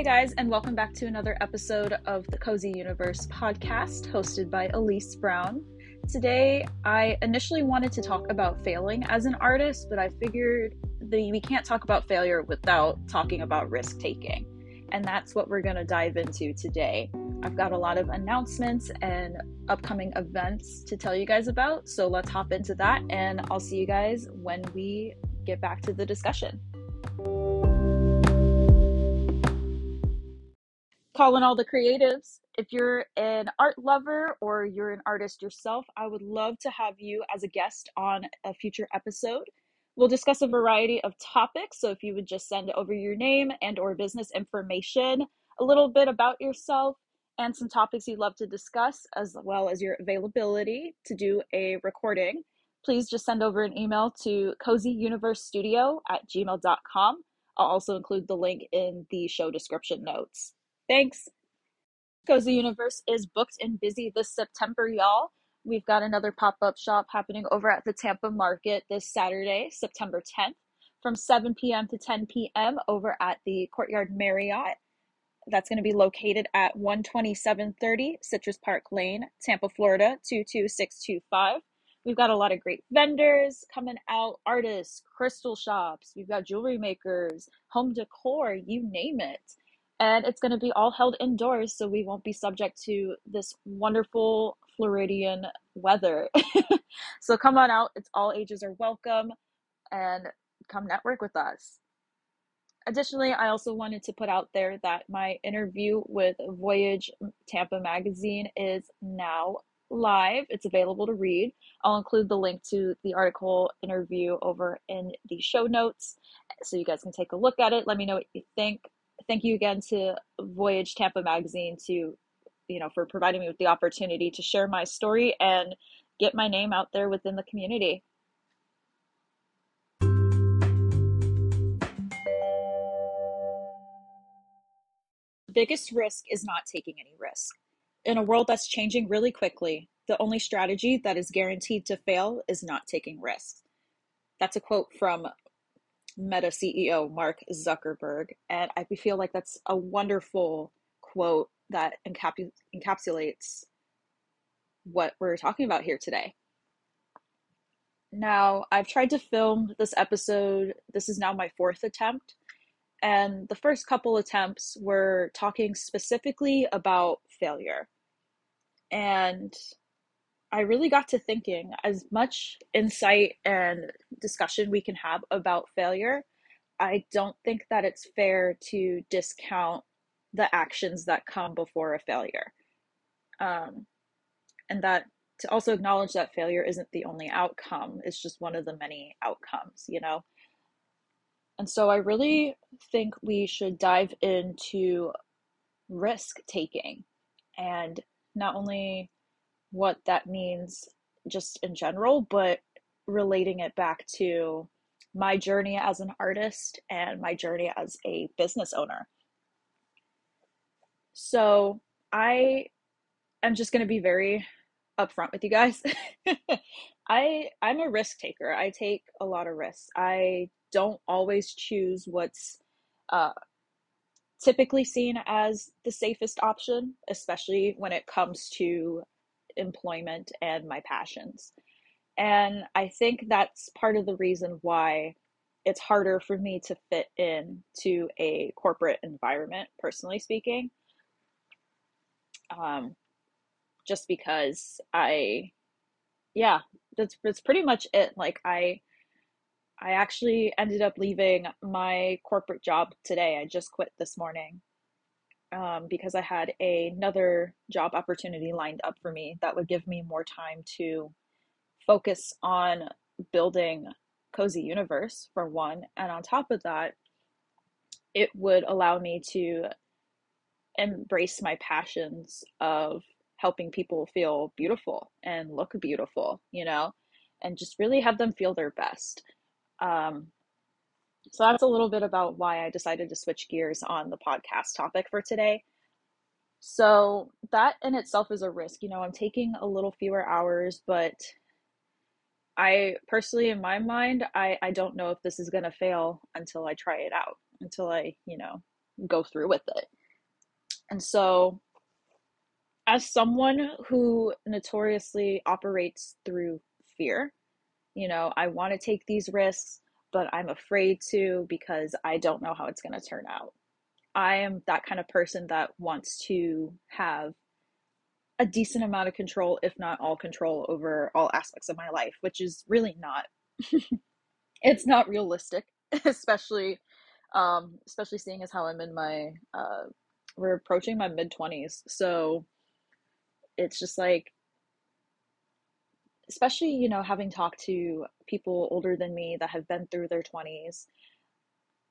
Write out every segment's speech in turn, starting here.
Hey guys, and welcome back to another episode of the Cozy Universe podcast hosted by Elise Brown. Today, I initially wanted to talk about failing as an artist, but I figured we can't talk about failure without talking about risk taking. And that's what we're going to dive into today. I've got a lot of announcements and upcoming events to tell you guys about. So let's hop into that, and I'll see you guys when we get back to the discussion. Calling all the creatives. If you're an art lover or you're an artist yourself, I would love to have you as a guest on a future episode. We'll discuss a variety of topics, so if you would just send over your name and or business information, a little bit about yourself and some topics you'd love to discuss as well as your availability to do a recording, please just send over an email to cozyuniversestudio at gmail.com. I'll also include the link in the show description notes. Thanks. Cozy Universe is booked and busy this September, y'all. We've got another pop up shop happening over at the Tampa Market this Saturday, September 10th, from 7 p.m. to 10 p.m. over at the Courtyard Marriott. That's going to be located at 12730 Citrus Park Lane, Tampa, Florida 22625. We've got a lot of great vendors coming out, artists, crystal shops, we've got jewelry makers, home decor, you name it and it's going to be all held indoors so we won't be subject to this wonderful floridian weather. So come on out it's all ages are welcome and come network with us. Additionally i also wanted to put out there that my interview with voyage tampa magazine is now live it's available to read. I'll include the link to the article interview over in the show notes so you guys can take a look at it. Let me know what you think thank you again to Voyage Tampa Magazine to, you know, for providing me with the opportunity to share my story and get my name out there within the community. The biggest risk is not taking any risk. In a world that's changing really quickly, the only strategy that is guaranteed to fail is not taking risks. That's a quote from Meta CEO Mark Zuckerberg. And I feel like that's a wonderful quote that encapu- encapsulates what we're talking about here today. Now, I've tried to film this episode. This is now my fourth attempt. And the first couple attempts were talking specifically about failure. And I really got to thinking as much insight and discussion we can have about failure, I don't think that it's fair to discount the actions that come before a failure. Um, and that to also acknowledge that failure isn't the only outcome, it's just one of the many outcomes, you know? And so I really think we should dive into risk taking and not only what that means just in general, but relating it back to my journey as an artist and my journey as a business owner. So, I am just going to be very upfront with you guys. I I'm a risk taker. I take a lot of risks. I don't always choose what's uh, typically seen as the safest option, especially when it comes to employment and my passions. And I think that's part of the reason why it's harder for me to fit in to a corporate environment, personally speaking. Um, just because I, yeah, that's that's pretty much it. Like I, I actually ended up leaving my corporate job today. I just quit this morning um, because I had another job opportunity lined up for me that would give me more time to focus on building Cozy Universe for one. And on top of that, it would allow me to embrace my passions of helping people feel beautiful and look beautiful, you know, and just really have them feel their best. Um, so that's a little bit about why I decided to switch gears on the podcast topic for today. So that in itself is a risk. You know, I'm taking a little fewer hours, but I personally, in my mind, I, I don't know if this is going to fail until I try it out, until I, you know, go through with it. And so, as someone who notoriously operates through fear, you know, I want to take these risks, but I'm afraid to because I don't know how it's going to turn out. I am that kind of person that wants to have a decent amount of control, if not all control, over all aspects of my life, which is really not. it's not realistic, especially, um, especially seeing as how I'm in my, uh, we're approaching my mid twenties, so it's just like, especially you know having talked to people older than me that have been through their twenties,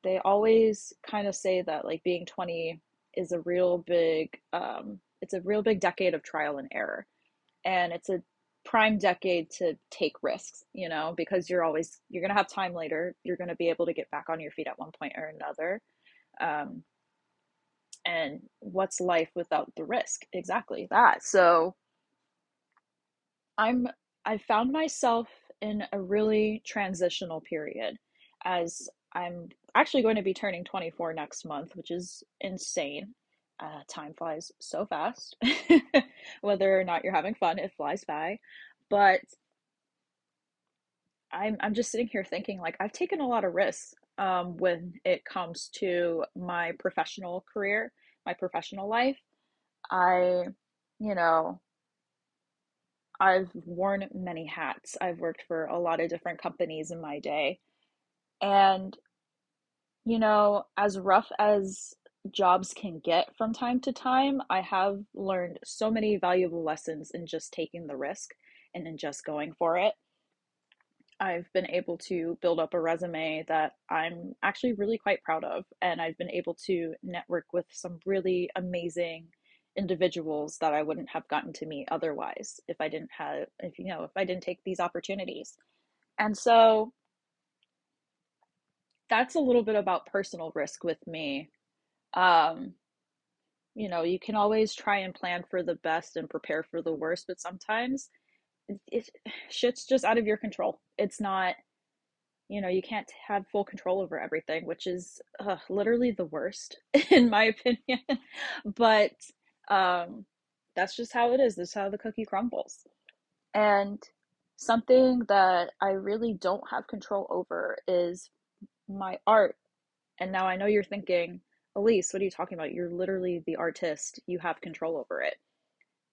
they always kind of say that like being twenty is a real big um it's a real big decade of trial and error. And it's a prime decade to take risks, you know, because you're always you're going to have time later. You're going to be able to get back on your feet at one point or another. Um, and what's life without the risk? Exactly that. So I'm I found myself in a really transitional period as I'm actually going to be turning 24 next month, which is insane. Uh, time flies so fast. Whether or not you're having fun, it flies by. But I'm I'm just sitting here thinking like I've taken a lot of risks um, when it comes to my professional career, my professional life. I, you know, I've worn many hats. I've worked for a lot of different companies in my day. And, you know, as rough as jobs can get from time to time, I have learned so many valuable lessons in just taking the risk and in just going for it. I've been able to build up a resume that I'm actually really quite proud of, and I've been able to network with some really amazing individuals that I wouldn't have gotten to meet otherwise if I didn't have if you know if I didn't take these opportunities. And so that's a little bit about personal risk with me um, you know, you can always try and plan for the best and prepare for the worst, but sometimes it, it shit's just out of your control. It's not, you know, you can't have full control over everything, which is uh, literally the worst in my opinion. but um, that's just how it is. This is how the cookie crumbles. And something that I really don't have control over is my art. And now I know you're thinking, Elise, what are you talking about? You're literally the artist. You have control over it.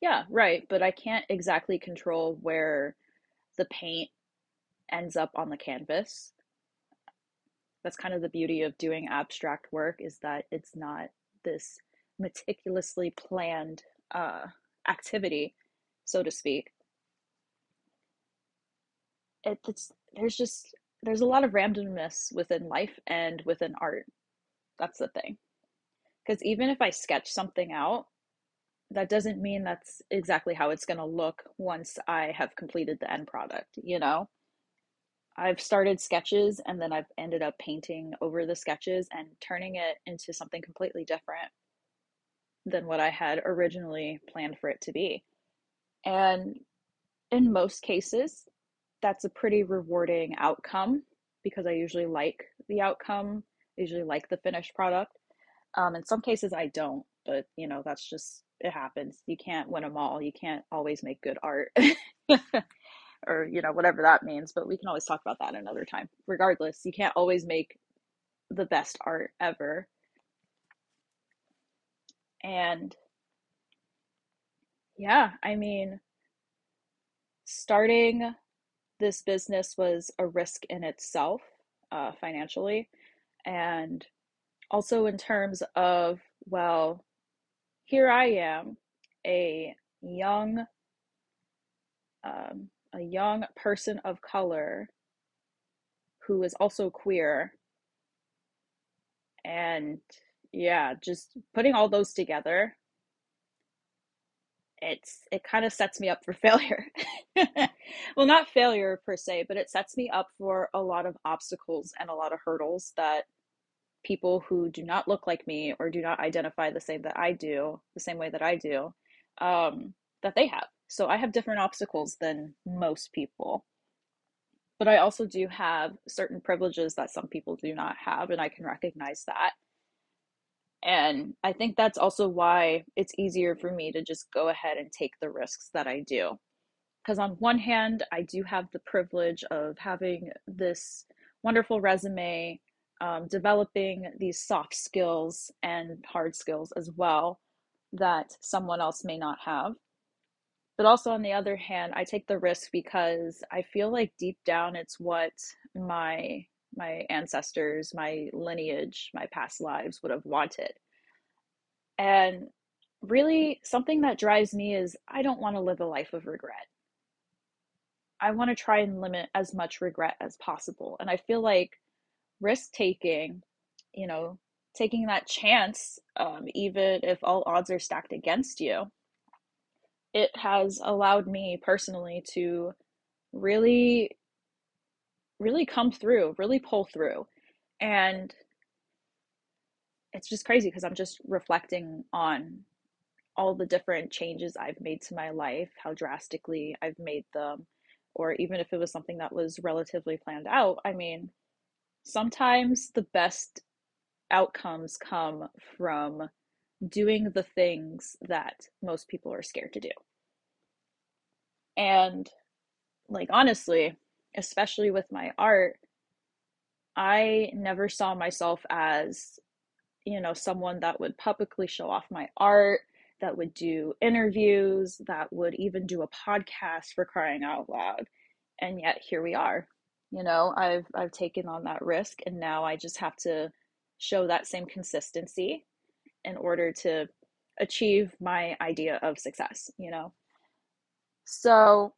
Yeah, right. But I can't exactly control where the paint ends up on the canvas. That's kind of the beauty of doing abstract work is that it's not this meticulously planned uh, activity, so to speak. It, it's there's just there's a lot of randomness within life and within art. That's the thing. Because even if I sketch something out, that doesn't mean that's exactly how it's going to look once I have completed the end product, you know? I've started sketches and then I've ended up painting over the sketches and turning it into something completely different than what I had originally planned for it to be. And in most cases, that's a pretty rewarding outcome because I usually like the outcome, I usually like the finished product. Um, in some cases, I don't, but you know, that's just it happens. You can't win them all. You can't always make good art, or you know, whatever that means. But we can always talk about that another time. Regardless, you can't always make the best art ever. And yeah, I mean, starting this business was a risk in itself uh, financially. And also in terms of well here i am a young um, a young person of color who is also queer and yeah just putting all those together it's it kind of sets me up for failure well not failure per se but it sets me up for a lot of obstacles and a lot of hurdles that people who do not look like me or do not identify the same that I do, the same way that I do, um, that they have. So I have different obstacles than most people. But I also do have certain privileges that some people do not have, and I can recognize that. And I think that's also why it's easier for me to just go ahead and take the risks that I do. Because on one hand, I do have the privilege of having this wonderful resume, um, developing these soft skills and hard skills as well that someone else may not have. But also, on the other hand, I take the risk because I feel like deep down it's what my my ancestors, my lineage, my past lives would have wanted. And really, something that drives me is I don't want to live a life of regret. I want to try and limit as much regret as possible. And I feel like risk taking, you know, taking that chance, um, even if all odds are stacked against you, it has allowed me personally to really really come through, really pull through. And it's just crazy because I'm just reflecting on all the different changes I've made to my life, how drastically I've made them, or even if it was something that was relatively planned out. I mean, sometimes the best outcomes come from doing the things that most people are scared to do. And, like, honestly, especially with my art, I never saw myself as, you know, someone that would publicly show off my art, that would do interviews, that would even do a podcast for crying out loud. And yet here we are. You know, I've I've taken on that risk and now I just have to show that same consistency in order to achieve my idea of success, you know. So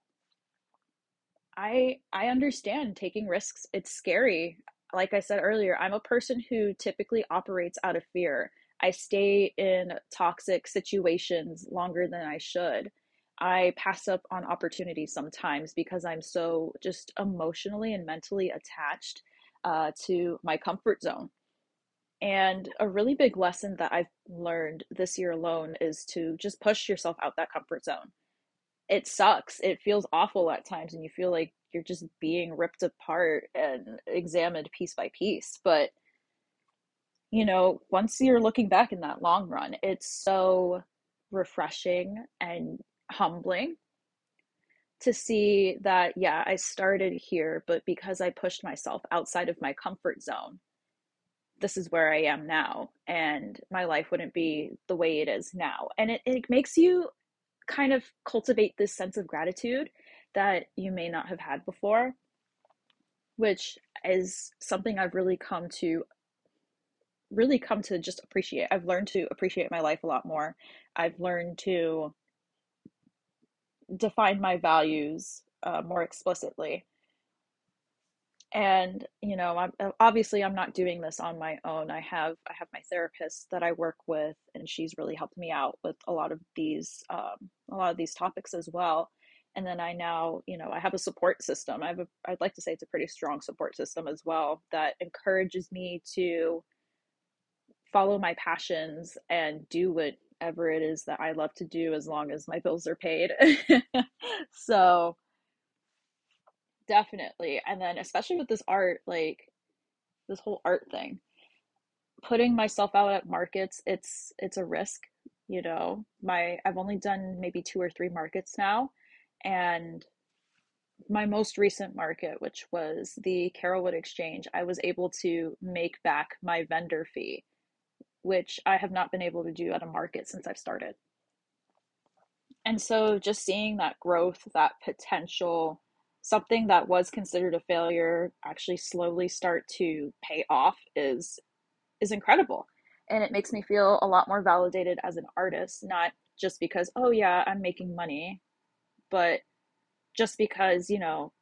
I I understand taking risks. It's scary. Like I said earlier, I'm a person who typically operates out of fear. I stay in toxic situations longer than I should. I pass up on opportunities sometimes because I'm so just emotionally and mentally attached uh, to my comfort zone. And a really big lesson that I've learned this year alone is to just push yourself out that comfort zone it sucks. It feels awful at times, and you feel like you're just being ripped apart and examined piece by piece. But, you know, once you're looking back in that long run, it's so refreshing and humbling to see that, yeah, I started here, but because I pushed myself outside of my comfort zone, this is where I am now, and my life wouldn't be the way it is now. And it, it makes you kind of cultivate this sense of gratitude that you may not have had before, which is something I've really come to really come to just appreciate. I've learned to appreciate my life a lot more. I've learned to define my values uh, more explicitly and you know i'm uh, obviously i'm not doing this on my own. I have i have my therapist that i work with and she's really helped me out with a lot of these um, a lot of these topics as well. And then i now you know i have a support system. I have a i'd like to say it's a pretty strong support system as well that encourages me to follow my passions and do whatever it is that i love to do as long as my bills are paid. So definitely and then especially with this art like this whole art thing putting myself out at markets it's it's a risk you know? My i've only done maybe two or three markets now and my most recent market which was the Carrollwood exchange i was able to make back my vendor fee which i have not been able to do at a market since i've started. And so just seeing that growth that potential something that was considered a failure actually slowly start to pay off is is incredible. And it makes me feel a lot more validated as an artist not just because oh yeah i'm making money but just because you know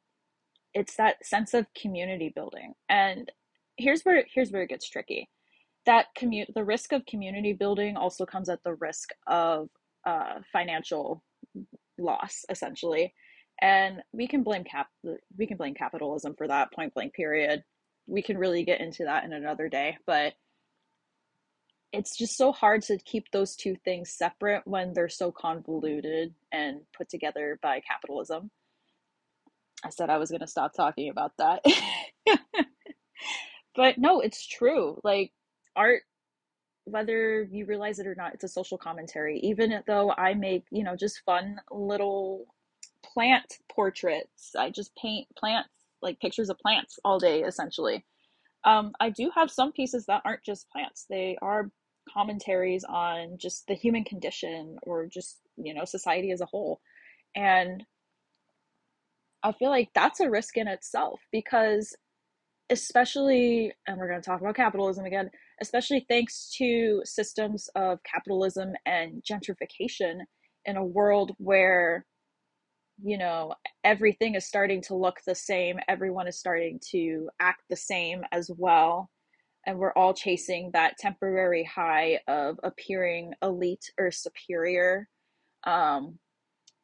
it's that sense of community building. And here's where here's where it gets tricky. That commute the risk of community building also comes at the risk of uh, financial loss essentially and we can blame cap we can blame capitalism for that point blank period. We can really get into that in another day but it's just so hard to keep those two things separate when they're so convoluted and put together by capitalism. I said i was going to stop talking about that. But no it's true. Like art whether you realize it or not, it's a social commentary. Even though I make, you know, just fun little plant portraits, I just paint plants, like pictures of plants all day, essentially. Um, I do have some pieces that aren't just plants, they are commentaries on just the human condition or just, you know, society as a whole. And I feel like that's a risk in itself because, especially, and we're going to talk about capitalism again, especially thanks to systems of capitalism and gentrification in a world where you know everything is starting to look the same everyone is starting to act the same as well and we're all chasing that temporary high of appearing elite or superior um,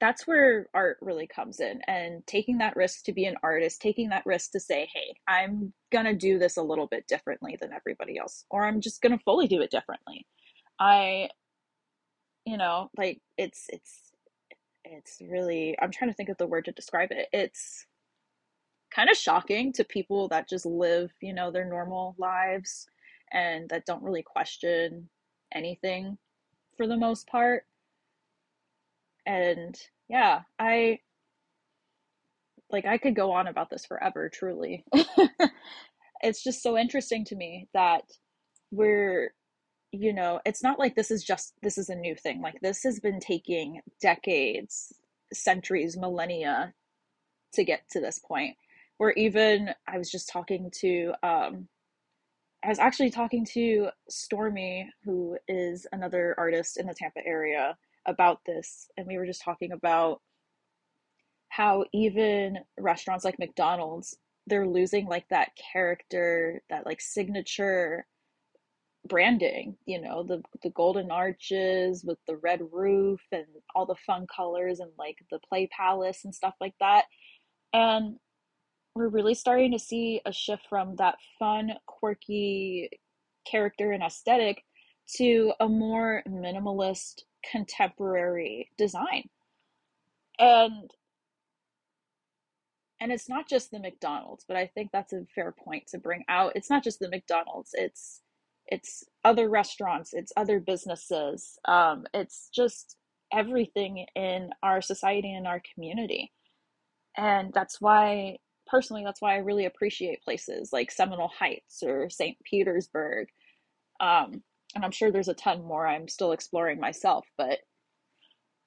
that's where art really comes in and taking that risk to be an artist taking that risk to say hey i'm gonna do this a little bit differently than everybody else or i'm just gonna fully do it differently. I you know like it's it's it's really i'm trying to think of the word to describe it it's kind of shocking to people that just live you know their normal lives and that don't really question anything for the most part and yeah, I like I could go on about this forever, truly. it's just so interesting to me that we're you know, it's not like this is just this is a new thing. Like this has been taking decades, centuries, millennia to get to this point. Where even I was just talking to um I was actually talking to Stormy, who is another artist in the Tampa area, about this and we were just talking about how even restaurants like McDonald's they're losing like that character that like signature branding you know the the golden arches with the red roof and all the fun colors and like the play palace and stuff like that and we're really starting to see a shift from that fun quirky character and aesthetic to a more minimalist contemporary design. And and it's not just the McDonald's, but I think that's a fair point to bring out. It's not just the McDonald's, it's it's other restaurants, it's other businesses. Um, it's just everything in our society and our community. And that's why personally that's why I really appreciate places like Seminole Heights or St. Petersburg. Um, and I'm sure there's a ton more I'm still exploring myself, but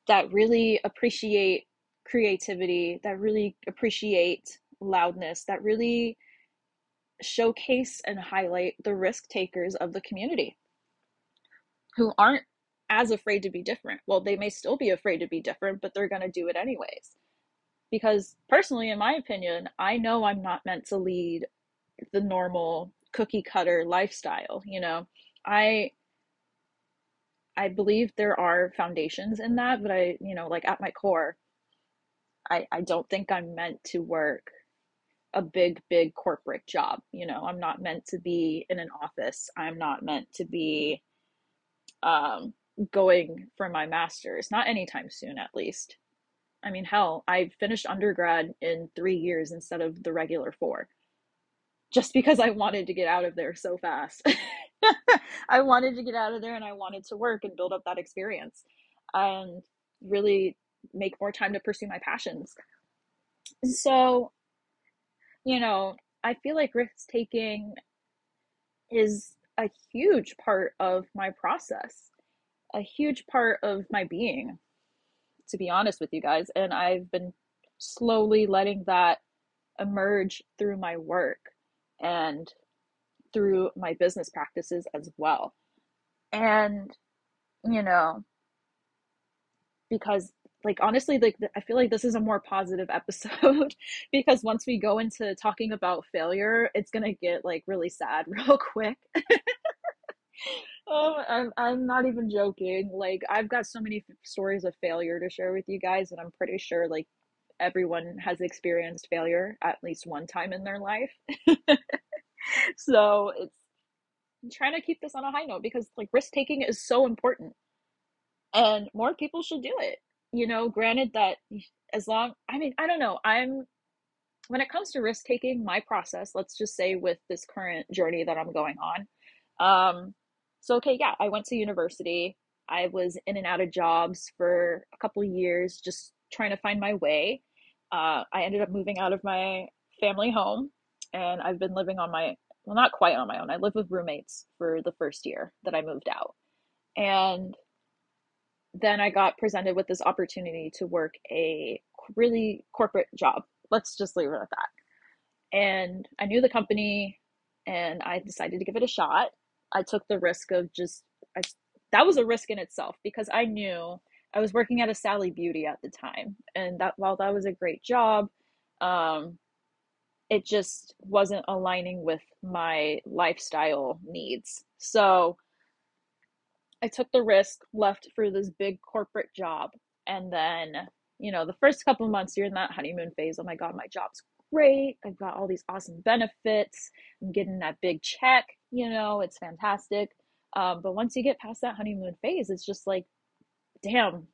that really appreciate creativity, that really appreciate loudness, that really showcase and highlight the risk takers of the community who aren't as afraid to be different. Well, they may still be afraid to be different, but they're going to do it anyways. Because personally, in my opinion, I know I'm not meant to lead the normal cookie cutter lifestyle. You know, I I believe there are foundations in that, but I, you know, like at my core, I, I don't think I'm meant to work a big, big corporate job. You know, I'm not meant to be in an office. I'm not meant to be um, going for my master's, not anytime soon, at least. I mean, hell, I finished undergrad in three years instead of the regular four just because I wanted to get out of there so fast. I wanted to get out of there and I wanted to work and build up that experience and really make more time to pursue my passions. So, you know, I feel like risk taking is a huge part of my process, a huge part of my being, to be honest with you guys. And I've been slowly letting that emerge through my work and through my business practices as well. And, you know, because like honestly like i feel like this is a more positive episode because once we go into talking about failure it's gonna get like really sad real quick. Oh I'm, I'm not even joking. Like i've got so many f- stories of failure to share with you guys and i'm pretty sure like everyone has experienced failure at least one time in their life. So it's I'm trying to keep this on a high note because like risk taking is so important and more people should do it you know granted that as long i mean i don't know i'm when it comes to risk taking my process let's just say with this current journey that i'm going on um So, okay, yeah, I went to university. I was in and out of jobs for a couple years, just trying to find my way. Uh, I ended up moving out of my family home, and I've been living on my well, not quite on my own. I lived with roommates for the first year that I moved out. And then I got presented with this opportunity to work a really corporate job. Let's just leave it at that. And I knew the company and I decided to give it a shot. I took the risk of just, I, that was a risk in itself because I knew I was working at a Sally Beauty at the time. And that while that was a great job, um, it just wasn't aligning with my lifestyle needs. So I took the risk, left for this big corporate job. And then, you know, the first couple months you're in that honeymoon phase. Oh my God, my job's great. I've got all these awesome benefits. I'm getting that big check, you know, it's fantastic. Um, but once you get past that honeymoon phase, it's just like, damn,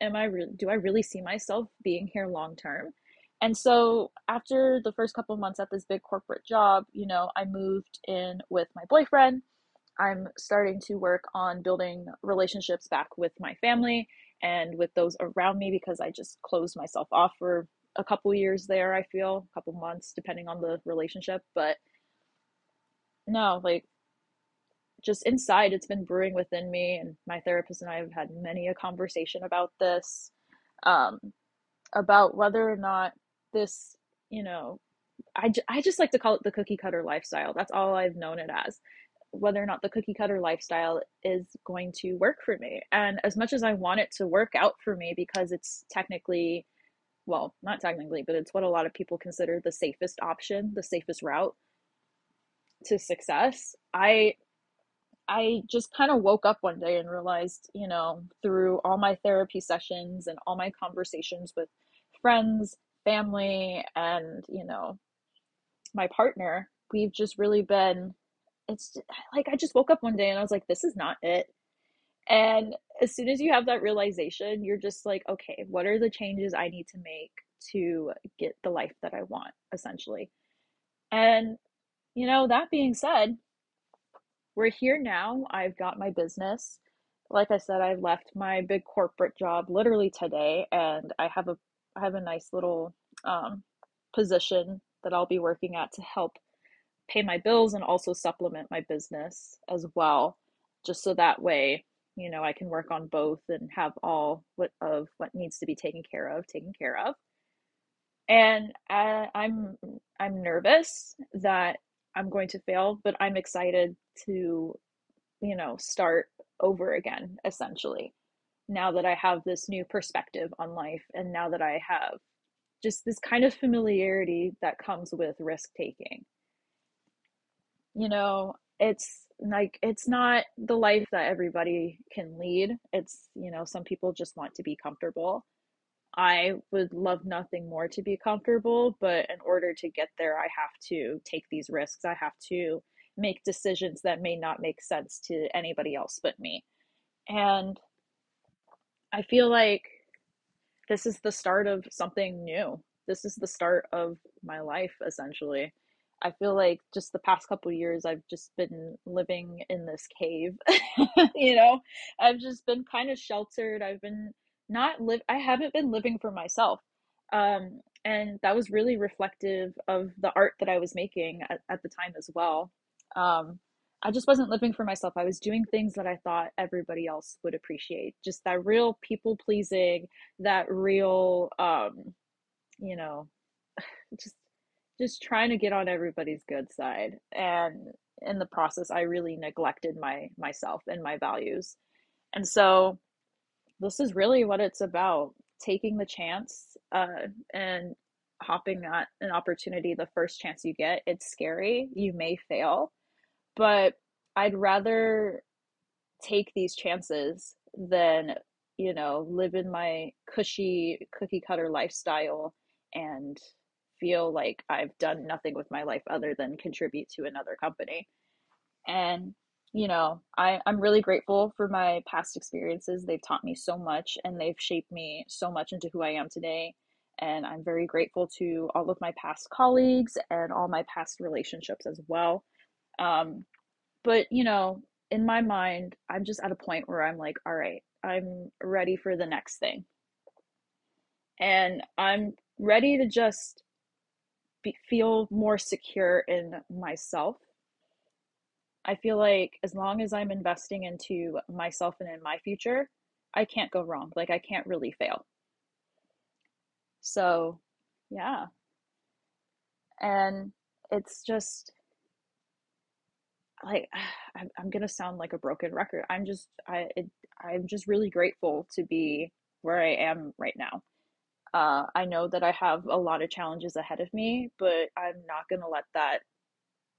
am I re- do I really see myself being here long term? And so after the first couple months at this big corporate job, you know, I moved in with my boyfriend. I'm starting to work on building relationships back with my family and with those around me because I just closed myself off for a couple years there, I feel, a couple months depending on the relationship, but no, like just inside it's been brewing within me and my therapist and I have had many a conversation about this um about whether or not this, you know, I, I just like to call it the cookie cutter lifestyle. That's all I've known it as. Whether or not the cookie cutter lifestyle is going to work for me. And as much as I want it to work out for me because it's technically, well, not technically, but it's what a lot of people consider the safest option, the safest route to success. I I just kind of woke up one day and realized, you know, through all my therapy sessions and all my conversations with friends family and you know my partner we've just really been it's like i just woke up one day and i was like this is not it. And as soon as you have that realization you're just like okay what are the changes i need to make to get the life that i want essentially. And you know that being said we're here now. I've got my business. Like i said i left my big corporate job literally today and i have a I have a nice little um, position that I'll be working at to help pay my bills and also supplement my business as well, just so that way, you know, I can work on both and have all what of what needs to be taken care of taken care of. And I, I'm I'm nervous that I'm going to fail, but I'm excited to, you know, start over again essentially now that I have this new perspective on life and now that I have just this kind of familiarity that comes with risk taking. You know, it's like it's not the life that everybody can lead. It's, you know, some people just want to be comfortable. I would love nothing more to be comfortable, but in order to get there, I have to take these risks. I have to make decisions that may not make sense to anybody else but me. And I feel like this is the start of something new. This is the start of my life, essentially. I feel like just the past couple years, I've just been living in this cave. you know, I've just been kind of sheltered. I've been not live. I haven't been living for myself, um, and that was really reflective of the art that I was making at, at the time as well. Um, I just wasn't living for myself. I was doing things that I thought everybody else would appreciate. Just that real people pleasing, that real um you know, just just trying to get on everybody's good side. And in the process I really neglected my myself and my values. And so this is really what it's about, taking the chance uh and hopping at an opportunity the first chance you get. It's scary. You may fail but I'd rather take these chances than, you know, live in my cushy cookie cutter lifestyle and feel like I've done nothing with my life other than contribute to another company. And you know, I, I'm really grateful for my past experiences. They've taught me so much and they've shaped me so much into who I am today. And I'm very grateful to all of my past colleagues and all my past relationships as well. Um, but, you know, in my mind, I'm just at a point where I'm like, all right, I'm ready for the next thing. And I'm ready to just feel more secure in myself. I feel like as long as I'm investing into myself and in my future, I can't go wrong. Like, I can't really fail. So, yeah. And it's just like I'm, I'm gonna sound like a broken record. I'm just I it, I'm just really grateful to be where I am right now. Uh, I know that I have a lot of challenges ahead of me, but I'm not gonna let that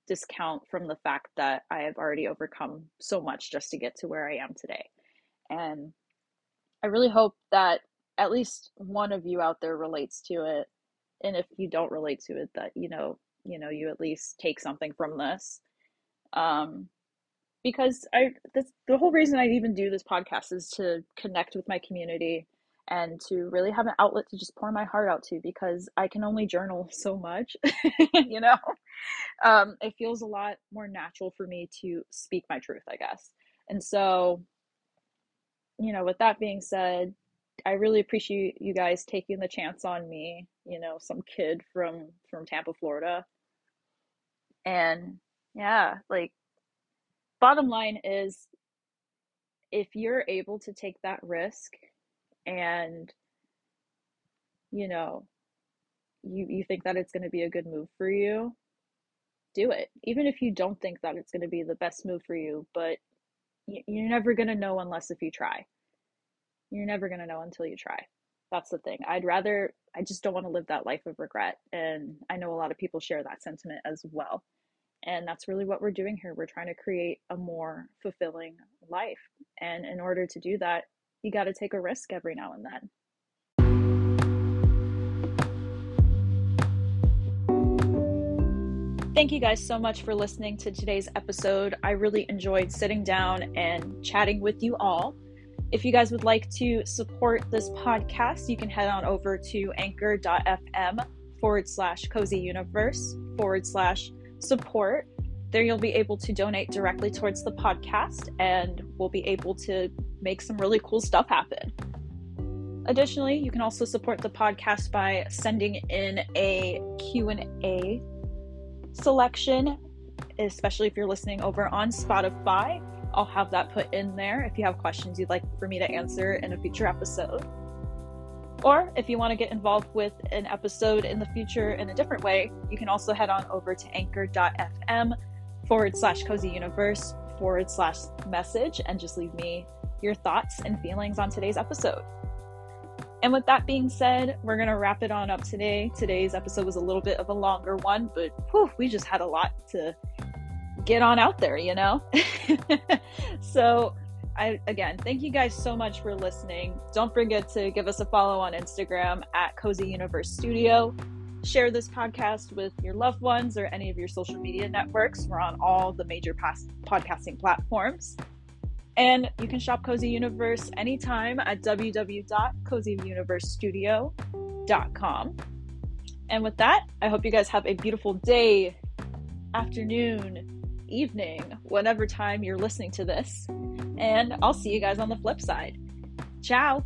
discount from the fact that I have already overcome so much just to get to where I am today. And I really hope that at least one of you out there relates to it. And if you don't relate to it, that you know, you know, you at least take something from this um, because I this, the whole reason I even do this podcast is to connect with my community and to really have an outlet to just pour my heart out to because I can only journal so much, you know. Um, it feels a lot more natural for me to speak my truth, I guess. And so, you know, with that being said, I really appreciate you guys taking the chance on me, you know, some kid from from Tampa, Florida. And yeah, like bottom line is if you're able to take that risk and you know you you think that it's going to be a good move for you do it. Even if you don't think that it's going to be the best move for you but you're never going to know unless if you try. You're never going to know until you try. That's the thing. I'd rather i just don't want to live that life of regret and i know a lot of people share that sentiment as well. And that's really what we're doing here. We're trying to create a more fulfilling life. And in order to do that, you got to take a risk every now and then. Thank you guys so much for listening to today's episode. I really enjoyed sitting down and chatting with you all. If you guys would like to support this podcast, you can head on over to anchor.fm forward slash cozy universe forward slash support. There, you'll be able to donate directly towards the podcast, and we'll be able to make some really cool stuff happen. Additionally, you can also support the podcast by sending in a Q&A selection, especially if you're listening over on Spotify. I'll have that put in there if you have questions you'd like for me to answer in a future episode. Or if you want to get involved with an episode in the future in a different way, you can also head on over to anchor.fm forward slash cozy universe forward slash message and just leave me your thoughts and feelings on today's episode. And with that being said, we're going to wrap it on up today. Today's episode was a little bit of a longer one, but whew, we just had a lot to get on out there, you know? so I again thank you guys so much for listening. Don't forget to give us a follow on Instagram at Cozy Universe Studio. Share this podcast with your loved ones or any of your social media networks. We're on all the major past podcasting platforms. And you can shop Cozy Universe anytime at www.cozyuniversestudio.com. And with that, I hope you guys have a beautiful day, afternoon, evening, whatever time you're listening to this. And I'll see you guys on the flip side. Ciao.